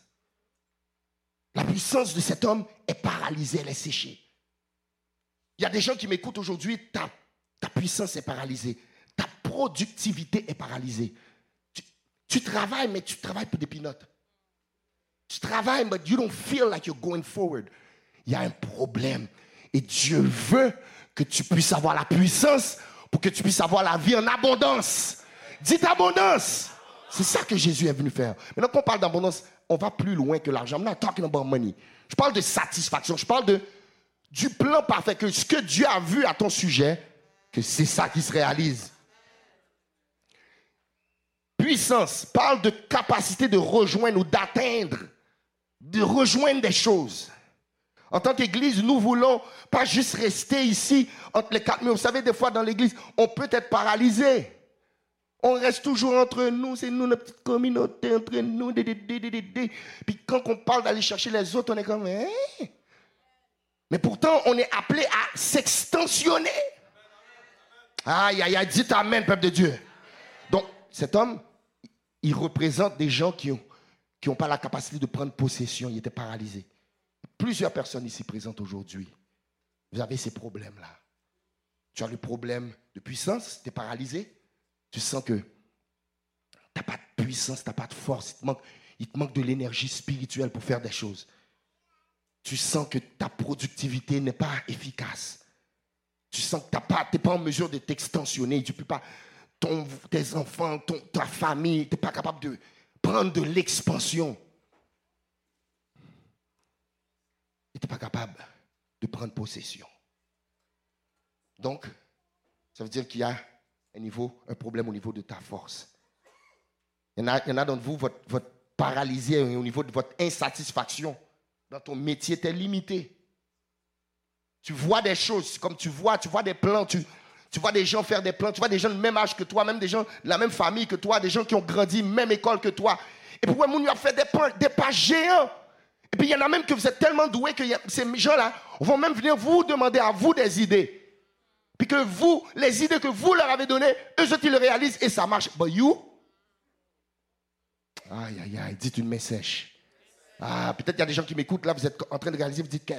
La puissance de cet homme est paralysée, elle est séchée. Il y a des gens qui m'écoutent aujourd'hui, ta, ta puissance est paralysée, ta productivité est paralysée. Tu, travailles, mais tu travailles pour des pinottes. Tu travailles, mais you don't feel like you're going forward. Il y a un problème. Et Dieu veut que tu puisses avoir la puissance pour que tu puisses avoir la vie en abondance. Dites abondance. C'est ça que Jésus est venu faire. Maintenant qu'on parle d'abondance, on va plus loin que l'argent. I'm not talking about money. Je parle de satisfaction. Je parle de, du plan parfait. Que ce que Dieu a vu à ton sujet, que c'est ça qui se réalise. Puissance parle de capacité de rejoindre ou d'atteindre, de rejoindre des choses. En tant qu'Église, nous voulons pas juste rester ici entre les quatre murs. Vous savez, des fois dans l'Église, on peut être paralysé. On reste toujours entre nous, c'est nous, notre petite communauté, entre nous. Puis quand on parle d'aller chercher les autres, on est comme... Hein? Mais pourtant, on est appelé à s'extensionner. Aïe, aïe, aïe, dites Amen, peuple de Dieu. Donc, cet homme, il représente des gens qui n'ont ont pas la capacité de prendre possession. Il était paralysé. Plusieurs personnes ici présentes aujourd'hui, vous avez ces problèmes-là. Tu as le problème de puissance, tu es paralysé tu sens que tu n'as pas de puissance, tu n'as pas de force, il te manque de l'énergie spirituelle pour faire des choses. Tu sens que ta productivité n'est pas efficace. Tu sens que tu n'es pas, en mesure de t'extensionner. Tu peux pas, ton, tes enfants, ton, ta famille, tu n'es pas capable de prendre de l'expansion. Tu n'es pas capable de prendre possession. Donc, ça veut dire qu'il y a un, niveau, un problème au niveau de ta force. Il y en a, d'entre vous, votre, paralysé au niveau de votre insatisfaction dans ton métier, tu es limité. Tu vois des choses, comme tu vois, tu vois des plans, tu, tu vois des gens faire des plans, tu vois des gens de même âge que toi, même des gens de la même famille que toi, des gens qui ont grandi même école que toi. Et puis, vous a fait des pas, des pas géants. Et puis, il y en a même que vous êtes tellement doués que ces gens-là vont même venir vous demander à vous des idées. Puis que vous, les idées que vous leur avez données, eux autres, ils le réalisent et ça marche. But you, aïe, aïe, aïe, dites une message. Ah, peut-être qu'il y a des gens qui m'écoutent là, vous êtes en train de réaliser, vous dites,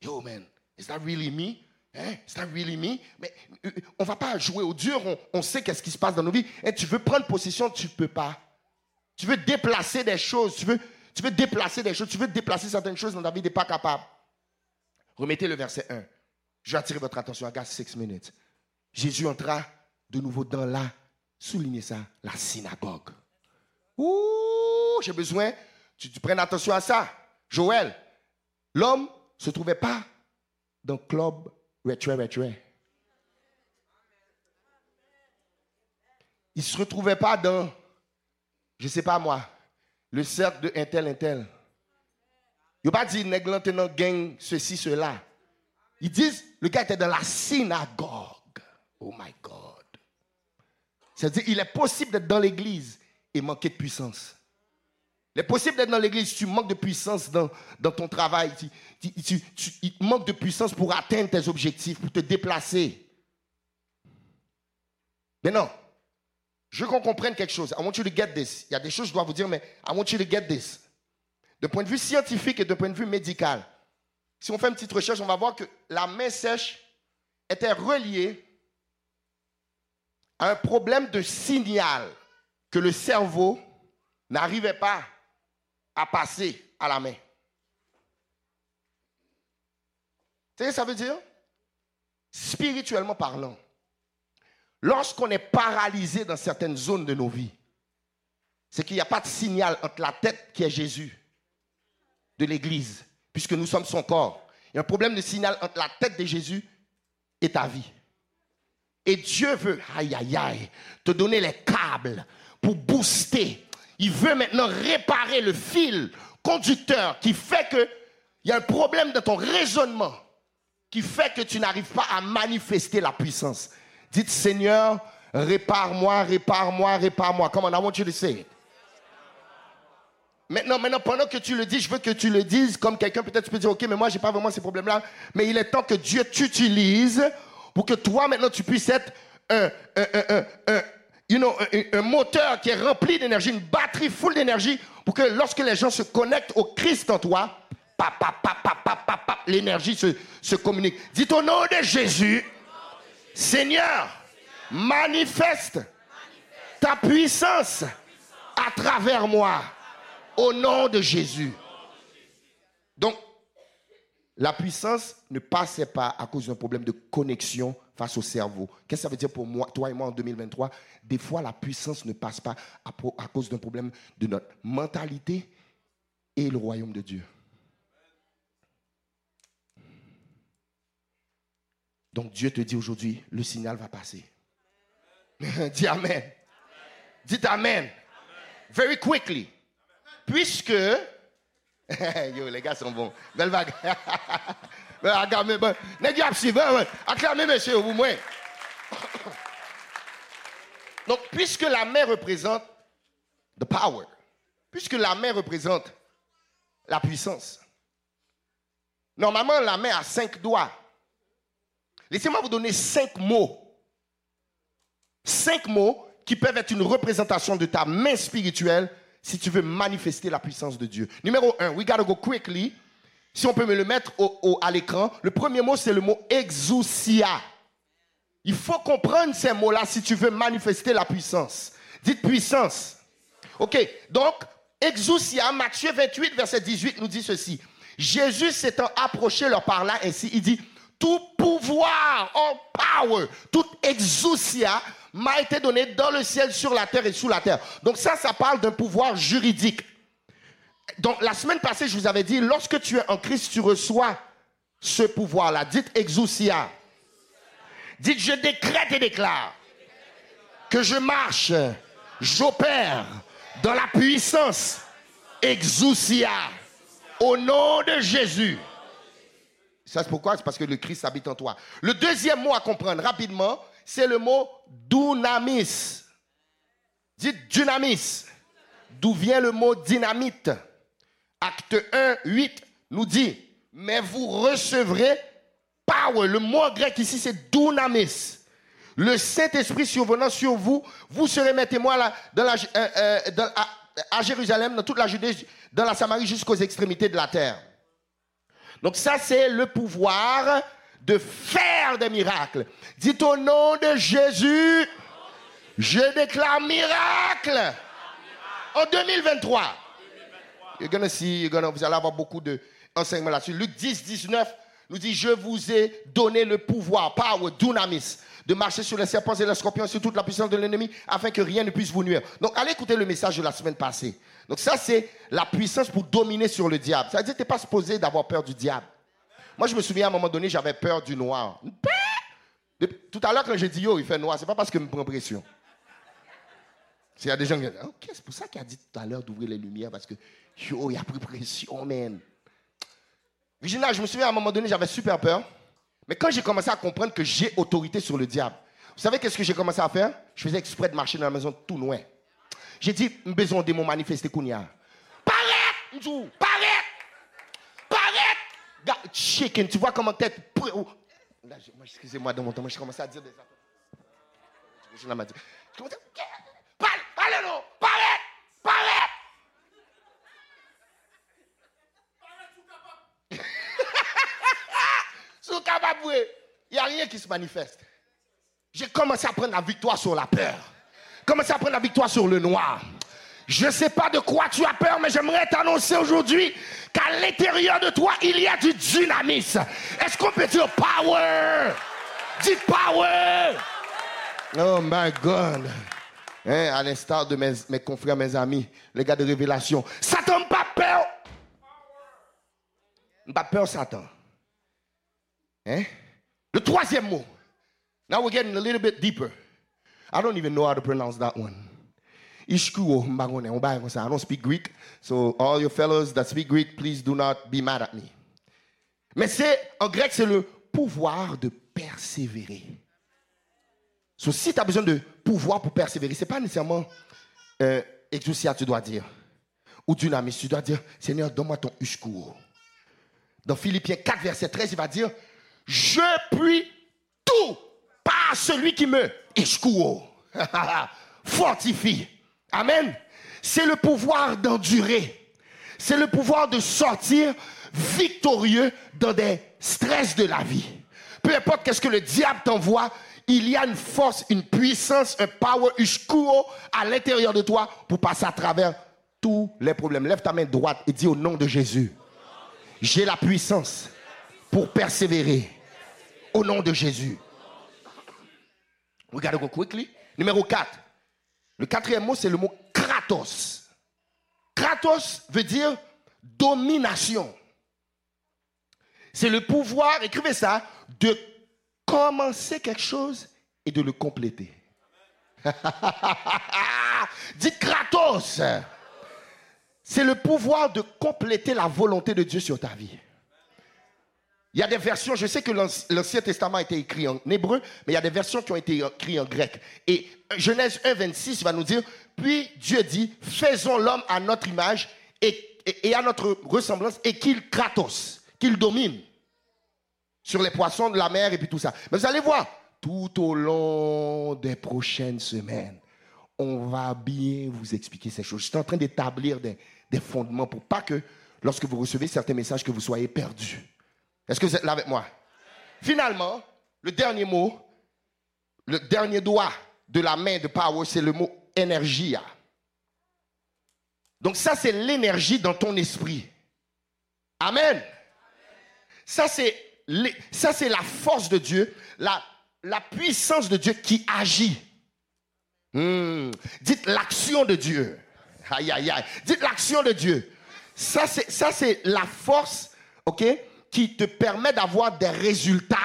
yo man, is that really me? Hein? Is that really me? Mais euh, on ne va pas jouer au dur, on, sait qu'est-ce qui se passe dans nos vies. Et tu veux prendre possession, tu ne peux pas. Tu veux déplacer des choses, tu veux, tu veux déplacer des choses, tu veux déplacer certaines choses dans ta vie, tu n'es pas capable. Remettez le verset 1. Je vais attirer votre attention, à 6 minutes. Jésus entra de nouveau dans la, soulignez ça, la synagogue. Ouh, j'ai besoin, tu, tu prennes attention à ça. Joël, l'homme ne se trouvait pas dans le club retrait, retrait. Il ne se retrouvait pas dans, je ne sais pas moi, le cercle de un tel, un tel. Il n'a pas dit, nègre, gang, ceci, cela. Ils disent, le gars était dans la synagogue. Oh my God. C'est-à-dire, il est possible d'être dans l'église et manquer de puissance. Il est possible d'être dans l'église, tu manques de puissance dans, ton travail. Tu, tu, il manque de puissance pour atteindre tes objectifs, pour te déplacer. Mais non. Je veux qu'on comprenne quelque chose. I want you to get this. Il y a des choses que je dois vous dire, mais I want you to get this. De point de vue scientifique et de point de vue médical, si on fait une petite recherche, on va voir que la main sèche était reliée à un problème de signal que le cerveau n'arrivait pas à passer à la main. Tu sais ça veut dire? Spirituellement parlant, lorsqu'on est paralysé dans certaines zones de nos vies, c'est qu'il n'y a pas de signal entre la tête qui est Jésus de l'Église puisque nous sommes son corps. Il y a un problème de signal entre la tête de Jésus et ta vie. Et Dieu veut, aïe, aïe, aïe, te donner les câbles pour booster. Il veut maintenant réparer le fil conducteur qui fait que il y a un problème de ton raisonnement qui fait que tu n'arrives pas à manifester la puissance. Dites Seigneur, répare-moi, répare-moi, répare-moi. Come on, I want you. Maintenant, pendant que tu le dis, je veux que tu le dises comme quelqu'un, peut-être tu peux dire, ok, mais moi, j'ai pas vraiment ces problèmes-là. Mais il est temps que Dieu t'utilise pour que toi, maintenant, tu puisses être un, you know, un, moteur qui est rempli d'énergie, une batterie full d'énergie, pour que lorsque les gens se connectent au Christ en toi, l'énergie se, se communique. Dites au nom de Jésus, Seigneur, manifeste ta puissance à travers moi. Au nom de Jésus. Donc, la puissance ne passait pas à cause d'un problème de connexion face au cerveau. Qu'est-ce que ça veut dire pour moi, toi et moi en 2023 Des fois, la puissance ne passe pas à, cause d'un problème de notre mentalité et le royaume de Dieu. Donc Dieu te dit aujourd'hui, le signal va passer. [LAUGHS] Dis Amen. Dites Amen. Very quickly puisque. [LAUGHS] Yo, les gars sont bons. Belle vague. [LAUGHS] Donc, puisque la main représente the power, puisque la main représente la puissance, normalement, la main a cinq doigts. Laissez-moi vous donner cinq mots. Cinq mots qui peuvent être une représentation de ta main spirituelle si tu veux manifester la puissance de Dieu. Numéro un, we gotta go quickly. Si on peut me le mettre au, à l'écran, le premier mot, c'est le mot exousia. Il faut comprendre ces mots-là si tu veux manifester la puissance. Dites puissance. OK, donc, exousia, Matthieu 28, verset 18 nous dit ceci. Jésus s'étant approché leur parla ainsi, il dit, tout pouvoir, all power, tout exousia m'a été donné dans le ciel, sur la terre et sous la terre. Donc ça, ça parle d'un pouvoir juridique. Donc la semaine passée, je vous avais dit, lorsque tu es en Christ, tu reçois ce pouvoir-là. Dites exousia. Dites je décrète et déclare que je marche, j'opère dans la puissance Exousia. Au nom de Jésus. Ça, c'est pourquoi? C'est parce que le Christ habite en toi. Le deuxième mot à comprendre rapidement, c'est le mot dunamis. Dites dynamis. D'où vient le mot dynamite? Acte 1, 8 nous dit, mais vous recevrez power. Le mot grec ici, c'est dunamis. Le Saint-Esprit survenant sur vous, vous serez mes témoins là, euh, euh, à, Jérusalem, dans toute la Judée, dans la Samarie, jusqu'aux extrémités de la terre. Donc ça, c'est le pouvoir de faire des miracles. Dites au nom de Jésus, je déclare miracle en 2023. You're gonna see, you're gonna, vous allez avoir beaucoup d'enseignements là-dessus. Luc 10, 19 nous dit, je vous ai donné le pouvoir, power, dunamis, de marcher sur les serpents et les scorpions, sur toute la puissance de l'ennemi, afin que rien ne puisse vous nuire. Donc, allez écouter le message de la semaine passée. Donc, ça, c'est la puissance pour dominer sur le diable. Ça veut dire que tu n'es pas supposé d'avoir peur du diable. Moi, je me souviens à un moment donné, j'avais peur du noir. Tout à l'heure, quand j'ai dit yo, il fait noir, c'est pas parce que me prend pression. Il y a des gens qui disent, ok, c'est pour ça qu'il a dit tout à l'heure d'ouvrir les lumières, parce que yo, il a pris pression, man. Virginia, je me souviens à un moment donné, j'avais super peur. Mais quand j'ai commencé à comprendre que j'ai autorité sur le diable, vous savez qu'est-ce que j'ai commencé à faire? Je faisais exprès de marcher dans la maison tout loin. J'ai dit, besoin de mon manifester Kounia. Paraît, paraît, paraît. Chicken, tu vois comment tête. Excusez-moi, dans mon temps, j'ai commencé à dire des affaires. Je commence à dire, parle, parle, non, paraît, paraît. Il n'y a rien qui se manifeste. J'ai commencé à prendre la victoire sur la peur. Commencé à prendre la victoire sur le noir. Je ne sais pas de quoi tu as peur, mais j'aimerais t'annoncer aujourd'hui qu'à l'intérieur de toi, il y a du dynamisme. Est-ce qu'on peut dire power? Dis power! Oh my God! Hein, à l'instar de mes, confrères, mes amis, les gars de révélation. Satan pas peur. Pas peur, Satan. Hein? Le troisième mot. Now we're getting a little bit deeper. I don't even know how to pronounce that one. Ishkuo I don't speak Greek. So all your fellows that speak Greek, please do not be mad at me. Mais c'est, en grec, c'est le pouvoir de persévérer. So, si tu as besoin de pouvoir pour persévérer, ce n'est pas nécessairement euh, exousia, tu dois dire. Ou dynamis, tu dois dire, Seigneur, donne-moi ton ishkuo. Dans Philippiens 4, verset 13, il va dire, je puis tout par celui qui me [LAUGHS] fortifie. Amen. C'est le pouvoir d'endurer. C'est le pouvoir de sortir victorieux dans des stress de la vie. Peu importe qu'est-ce que le diable t'envoie, il y a une force, une puissance, un power, ishkuo à l'intérieur de toi pour passer à travers tous les problèmes. Lève ta main droite et dis au nom de Jésus, j'ai la puissance pour persévérer au nom de Jésus. We gotta go quickly. Numéro 4. Le quatrième mot, c'est le mot kratos. Kratos veut dire domination. C'est le pouvoir, écrivez ça, de commencer quelque chose et de le compléter. [LAUGHS] Dites Kratos. C'est le pouvoir de compléter la volonté de Dieu sur ta vie. Il y a des versions, je sais que l'Ancien Testament a été écrit en hébreu, mais il y a des versions qui ont été écrites en grec. Et Genèse 1, 26 va nous dire, puis Dieu dit, faisons l'homme à notre image et, à notre ressemblance et qu'il kratos, qu'il domine sur les poissons de la mer et puis tout ça. Mais vous allez voir, tout au long des prochaines semaines, on va bien vous expliquer ces choses. Je suis en train d'établir des, des fondements pour pas que lorsque vous recevez certains messages, que vous soyez perdus. Est-ce que vous êtes là avec moi? Finalement, le dernier mot, le dernier doigt de la main de Power, c'est le mot énergie. Donc ça, c'est l'énergie dans ton esprit. Amen. Ça, c'est la force de Dieu, la, puissance de Dieu qui agit. Hmm. Dites l'action de Dieu. Aïe, aïe, aïe. Dites l'action de Dieu. Ça, c'est la force, OK, qui te permet d'avoir des résultats.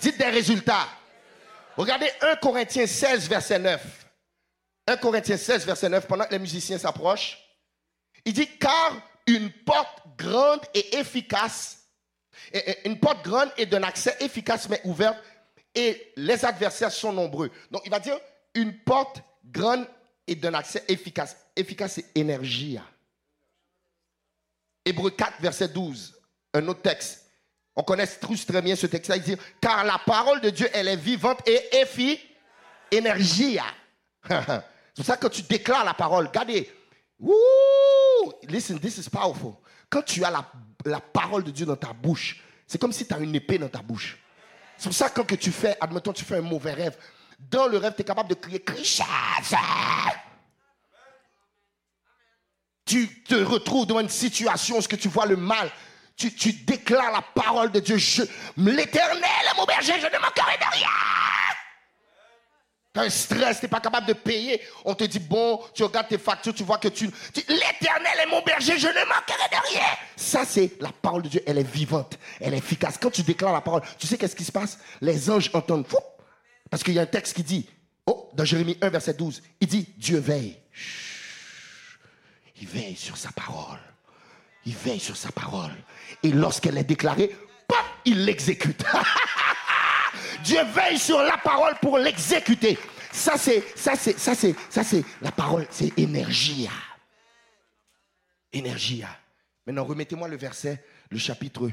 Dites des résultats. Regardez 1 Corinthiens 16, verset 9. 1 Corinthiens 16, verset 9, pendant que les musiciens s'approchent, Il dit, car une porte grande et efficace, une porte grande et d'un accès efficace mais ouverte, et les adversaires sont nombreux. Donc il va dire, une porte grande et d'un accès efficace. Efficace, c'est énergie. Hébreu 4, verset 12, un autre texte. On connaît tous très bien ce texte-là. Il dit, car la parole de Dieu, elle est vivante et efficace. Énergie. [LAUGHS] c'est pour ça que tu déclares la parole. Regardez. listen, this is powerful. Quand tu as la, la parole de Dieu dans ta bouche, c'est comme si tu as une épée dans ta bouche. C'est pour ça que quand tu fais, admettons, tu fais un mauvais rêve. Dans le rêve, tu es capable de crier Tu te retrouves dans une situation où tu vois le mal. Tu, déclares la parole de Dieu. L'éternel est mon berger, je ne manquerai de rien. Tu as un stress, tu n'es pas capable de payer. On te dit, bon, tu regardes tes factures, tu vois que tu... L'éternel est mon berger, je ne manquerai de rien. Ça, c'est la parole de Dieu. Elle est vivante, elle est efficace. Quand tu déclares la parole, tu sais qu'est-ce qui se passe? Les anges entendent. Parce qu'il y a un texte qui dit, oh, dans Jérémie 1, verset 12, il dit, Dieu veille. Il veille sur sa parole. Il veille sur sa parole. Et lorsqu'elle est déclarée, pop, il l'exécute. [LAUGHS] Dieu veille sur la parole pour l'exécuter. Ça, c'est, ça, c'est, ça, c'est, ça, c'est la parole, c'est énergie. Énergie. Maintenant, remettez-moi le verset, le chapitre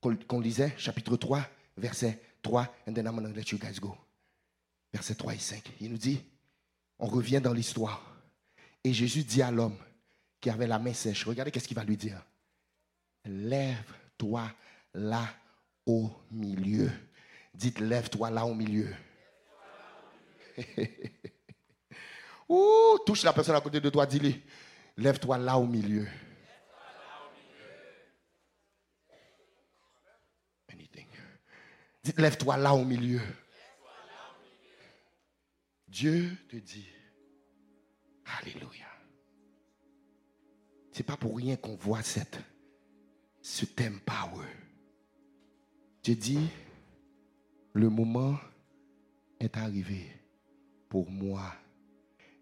qu'on, lisait, chapitre 3, verset 3, and then I'm to let you guys go. Verset 3 et 5. Il nous dit, on revient dans l'histoire. Et Jésus dit à l'homme qui avait la main sèche, regardez qu'est-ce qu'il va lui dire. Lève-toi là au milieu. Dites, lève-toi là au milieu. [LAUGHS] Ouh, touche la personne à côté de toi, dis-lui, lève-toi là au milieu. Anything. Dites, lève-toi là au milieu. Dieu te dit, Alléluia. C'est pas pour rien qu'on voit cette, ce thème power. Dieu dit, le moment est arrivé pour moi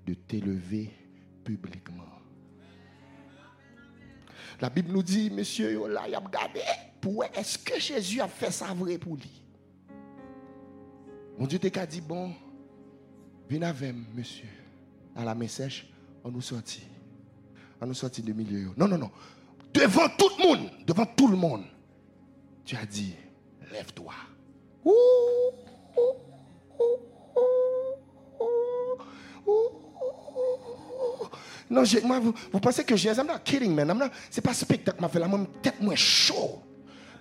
de t'élever publiquement. La Bible nous dit, monsieur, il est-ce que Jésus a fait ça vrai pour lui? Mon Dieu t'a dit, bon, viens avec monsieur, à la main sèche, on nous sortit. On nous sortit de milieu. Non, non, non. Devant tout le monde, devant tout le monde, tu as dit, lève-toi. Non, moi, vous, vous, pensez que j'ai. I'm not kidding, man. I'm not, c'est pas spectacle, m'a fait la même tête moins chaud.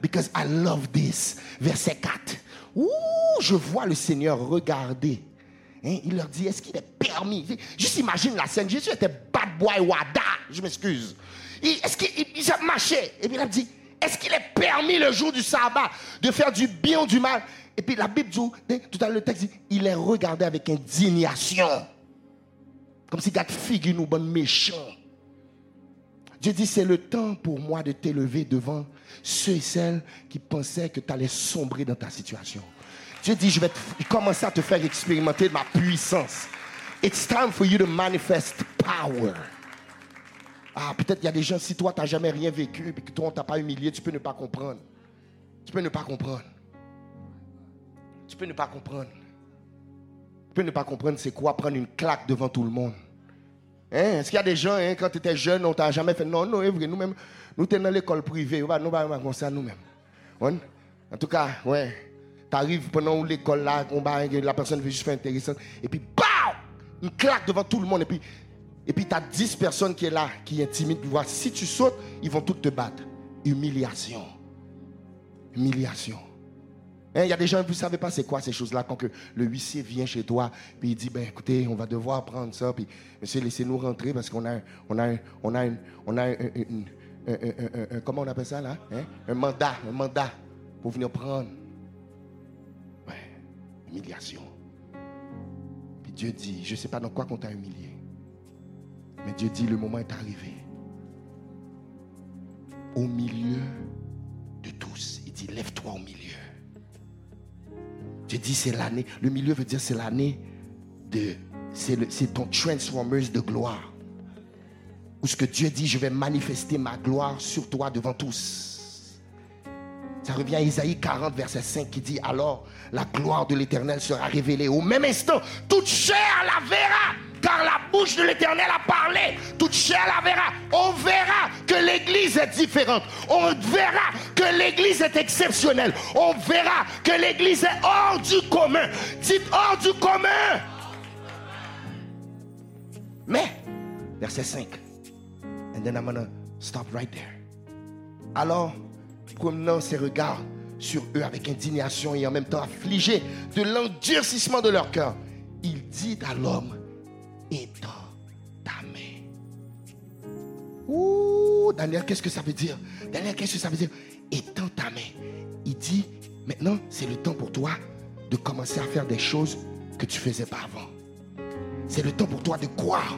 Because I love this. Verset 4. Ouh, je vois le Seigneur regarder. Il leur dit, est-ce qu'il est permis? Juste imagine la scène. Jésus était bad boy wada. Je m'excuse. Est-ce qu'il a marché Et puis il a dit, est-ce qu'il est permis le jour du sabbat de faire du bien ou du mal? Et puis la Bible dit, tout à l'heure le texte dit, il est regardé avec indignation. Comme si gars figure nous bon méchant. Dieu dit, c'est le temps pour moi de t'élever devant ceux et celles qui pensaient que tu allais sombrer dans ta situation. Dieu dit, je vais commencer à te faire expérimenter ma puissance. It's time for you to manifest power. Ah, peut-être il y a des gens, si toi, tu n'as jamais rien vécu, et que toi, on t'a pas humilié, tu peux ne pas comprendre. Tu peux ne pas comprendre. Tu peux ne pas comprendre. Tu peux ne pas comprendre c'est quoi prendre une claque devant tout le monde. Hein? Est-ce qu'il y a des gens, hein, quand tu étais jeune, on t'a jamais fait. Non, non, vrai, nous-mêmes, nous sommes dans l'école privée, nous ne pas comme ça nous-mêmes. En tout cas, ouais. Tu arrives pendant l'école là, la personne veut juste faire intéressant, et puis, BAM! Une claque devant tout le monde, et puis et puis tu as 10 personnes qui sont là, qui intimident. Voir. Si tu sautes, ils vont toutes te battre. Humiliation. Humiliation. Hein, il y a des gens, vous ne savez pas c'est quoi ces choses-là, quand que le huissier vient chez toi, puis il dit, ben écoutez, on va devoir prendre ça, puis monsieur, laissez-nous rentrer parce qu'on a, on a, on a, on a un, comment on appelle ça là hein? Un mandat, un mandat pour venir prendre. Puis Dieu dit, je ne sais pas dans quoi qu'on t'a humilié. Mais Dieu dit, le moment est arrivé. Au milieu de tous. Il dit, lève-toi au milieu. Dieu dit, c'est l'année. Le milieu veut dire, c'est l'année de... C'est ton Transformers de gloire. où ce que Dieu dit, je vais manifester ma gloire sur toi devant tous. Ça revient à Isaïe 40, verset 5 qui dit, alors la gloire de l'Éternel sera révélée. Au même instant, toute chair la verra car la bouche de l'Éternel a parlé. Toute chair la verra. On verra que l'Église est différente. On verra que l'Église est exceptionnelle. On verra que l'Église est hors du commun. Dites hors du commun. Mais, verset 5. And then I'm gonna stop right there. Alors, promenant ses regards sur eux avec indignation et en même temps affligé de l'endurcissement de leur cœur, il dit à l'homme étends ta main. Ouh, Daniel, qu'est-ce que ça veut dire? Daniel, qu'est-ce que ça veut dire? Étends ta main. Il dit, maintenant, c'est le temps pour toi de commencer à faire des choses que tu faisais pas avant. C'est le temps pour toi de croire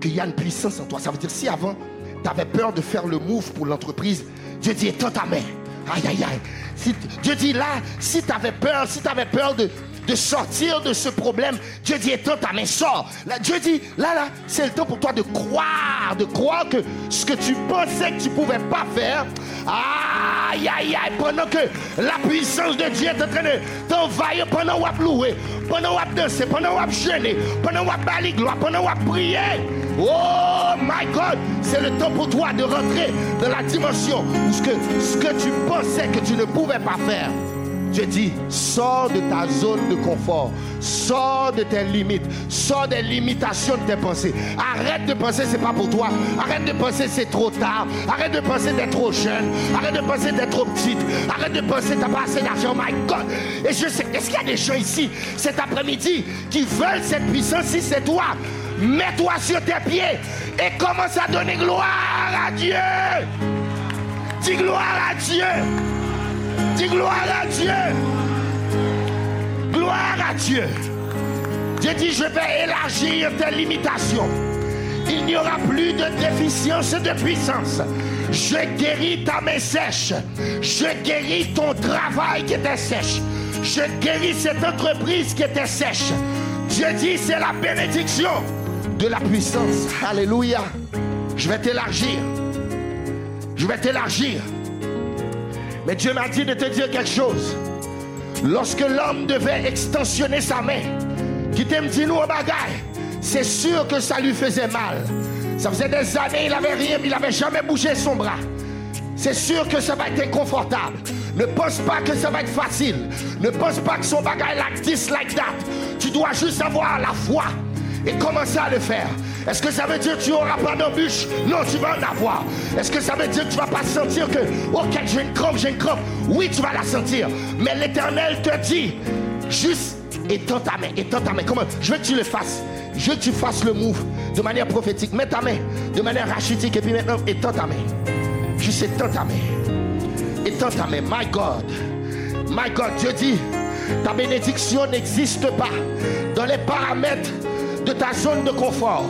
qu'il y a une puissance en toi. Ça veut dire, si avant, tu avais peur de faire le move pour l'entreprise, Dieu dit, étends ta main. Aïe, aïe, aïe. Dieu dit là, si tu avais peur, si tu avais peur de, de sortir de ce problème. Dieu dit, étends ta main, sors. Dieu dit, là, là, c'est le temps pour toi de croire, de croire que ce que tu pensais que tu ne pouvais pas faire, aïe, aïe, aïe, pendant que la puissance de Dieu est en train de t'envahir, pendant qu'on va louer, pendant qu'on va danser, pendant qu'on va gêner, pendant qu'on va parler gloire, pendant qu'on va prier. Oh my God, c'est le temps pour toi de rentrer dans la dimension où ce que, ce que tu pensais que tu ne pouvais pas faire. Dieu dit, sors de ta zone de confort, sors de tes limites, sors des limitations de tes pensées. Arrête de penser c'est pas pour toi. Arrête de penser c'est trop tard. Arrête de penser d'être trop jeune. Arrête de penser d'être trop petite. Arrête de penser t'as pas assez d'argent. My God. Et je sais, est-ce qu'il y a des gens ici cet après-midi qui veulent cette puissance si c'est toi? Mets-toi sur tes pieds et commence à donner gloire à Dieu. Dis gloire à Dieu. Dis gloire à Dieu. Gloire à Dieu. Dieu dit, je vais élargir tes limitations. Il n'y aura plus de déficience de puissance. Je guéris ta main sèche. Je guéris ton travail qui était sèche. Je guéris cette entreprise qui était sèche. Dieu dit, c'est la bénédiction de la puissance. Alléluia. Je vais t'élargir. Je vais t'élargir. Mais Dieu m'a dit de te dire quelque chose. Lorsque l'homme devait extensionner sa main, qui t'aime dit nous au bagaille, c'est sûr que ça lui faisait mal. Ça faisait des années, il n'avait rien, il n'avait jamais bougé son bras. C'est sûr que ça va être inconfortable. Ne pense pas que ça va être facile. Ne pense pas que son bagaille like like that. Tu dois juste avoir la foi et commencer à le faire? Est-ce que ça veut dire que tu n'auras pas d'embûche? Non, tu vas en avoir. Est-ce que ça veut dire que tu ne vas pas sentir que, ok, j'ai une crampe, j'ai une crampe? Oui, tu vas la sentir. Mais l'Éternel te dit, juste étends ta main, étends ta main. Comment? Je veux que tu le fasses. Je veux que tu fasses le move de manière prophétique. Mets ta main de manière rachitique et puis maintenant, étends ta main. Juste étends ta main. Étends ta main. My God. My God, Dieu dit, ta bénédiction n'existe pas dans les paramètres de ta zone de confort.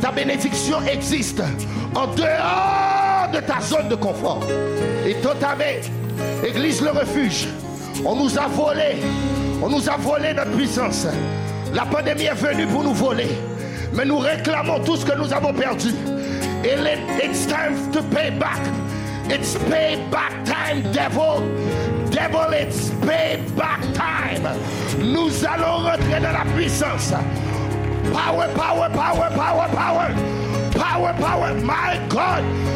Ta bénédiction existe en dehors de ta zone de confort. Et main, Église le refuge, on nous a volé, on nous a volé notre puissance. La pandémie est venue pour nous voler, mais nous réclamons tout ce que nous avons perdu. Et it's time to pay back. It's pay back time, devil. Devil, it's pay back time. Nous allons rentrer dans la puissance. Power, power, power, power, power. Power, power. My God.